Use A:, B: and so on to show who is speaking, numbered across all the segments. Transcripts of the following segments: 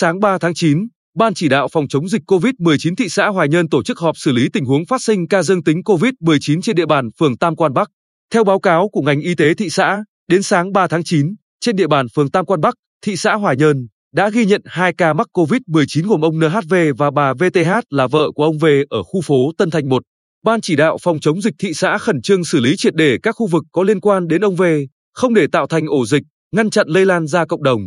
A: sáng 3 tháng 9, Ban chỉ đạo phòng chống dịch COVID-19 thị xã Hoài Nhơn tổ chức họp xử lý tình huống phát sinh ca dương tính COVID-19 trên địa bàn phường Tam Quan Bắc. Theo báo cáo của ngành y tế thị xã, đến sáng 3 tháng 9, trên địa bàn phường Tam Quan Bắc, thị xã Hoài Nhơn đã ghi nhận 2 ca mắc COVID-19 gồm ông NHV và bà VTH là vợ của ông V ở khu phố Tân Thành 1. Ban chỉ đạo phòng chống dịch thị xã khẩn trương xử lý triệt để các khu vực có liên quan đến ông V, không để tạo thành ổ dịch, ngăn chặn lây lan ra cộng đồng.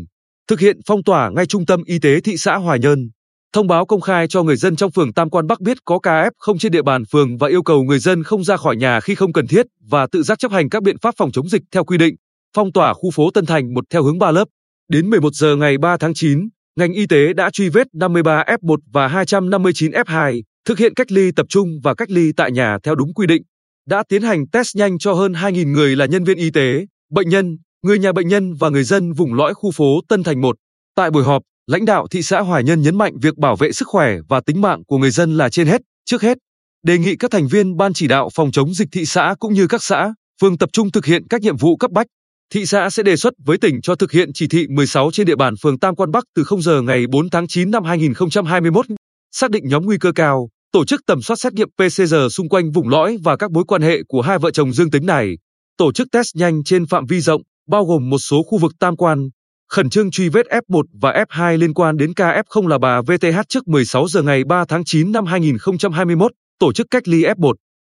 A: Thực hiện phong tỏa ngay trung tâm y tế thị xã Hòa Nhơn. Thông báo công khai cho người dân trong phường Tam Quan Bắc biết có ca F không trên địa bàn phường và yêu cầu người dân không ra khỏi nhà khi không cần thiết và tự giác chấp hành các biện pháp phòng chống dịch theo quy định. Phong tỏa khu phố Tân Thành một theo hướng 3 lớp. Đến 11 giờ ngày 3 tháng 9, ngành y tế đã truy vết 53 F1 và 259 F2, thực hiện cách ly tập trung và cách ly tại nhà theo đúng quy định. Đã tiến hành test nhanh cho hơn 2.000 người là nhân viên y tế, bệnh nhân, người nhà bệnh nhân và người dân vùng lõi khu phố Tân Thành 1. Tại buổi họp, lãnh đạo thị xã Hoài Nhân nhấn mạnh việc bảo vệ sức khỏe và tính mạng của người dân là trên hết, trước hết. Đề nghị các thành viên ban chỉ đạo phòng chống dịch thị xã cũng như các xã, phường tập trung thực hiện các nhiệm vụ cấp bách. Thị xã sẽ đề xuất với tỉnh cho thực hiện chỉ thị 16 trên địa bàn phường Tam Quan Bắc từ 0 giờ ngày 4 tháng 9 năm 2021, xác định nhóm nguy cơ cao, tổ chức tầm soát xét nghiệm PCR xung quanh vùng lõi và các mối quan hệ của hai vợ chồng dương tính này, tổ chức test nhanh trên phạm vi rộng, bao gồm một số khu vực tam quan, khẩn trương truy vết F1 và F2 liên quan đến ca F0 là bà VTH trước 16 giờ ngày 3 tháng 9 năm 2021, tổ chức cách ly F1,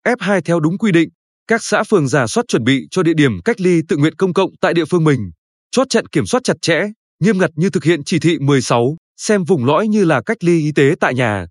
A: F2 theo đúng quy định. Các xã phường giả soát chuẩn bị cho địa điểm cách ly tự nguyện công cộng tại địa phương mình, chốt chặn kiểm soát chặt chẽ, nghiêm ngặt như thực hiện chỉ thị 16, xem vùng lõi như là cách ly y tế tại nhà.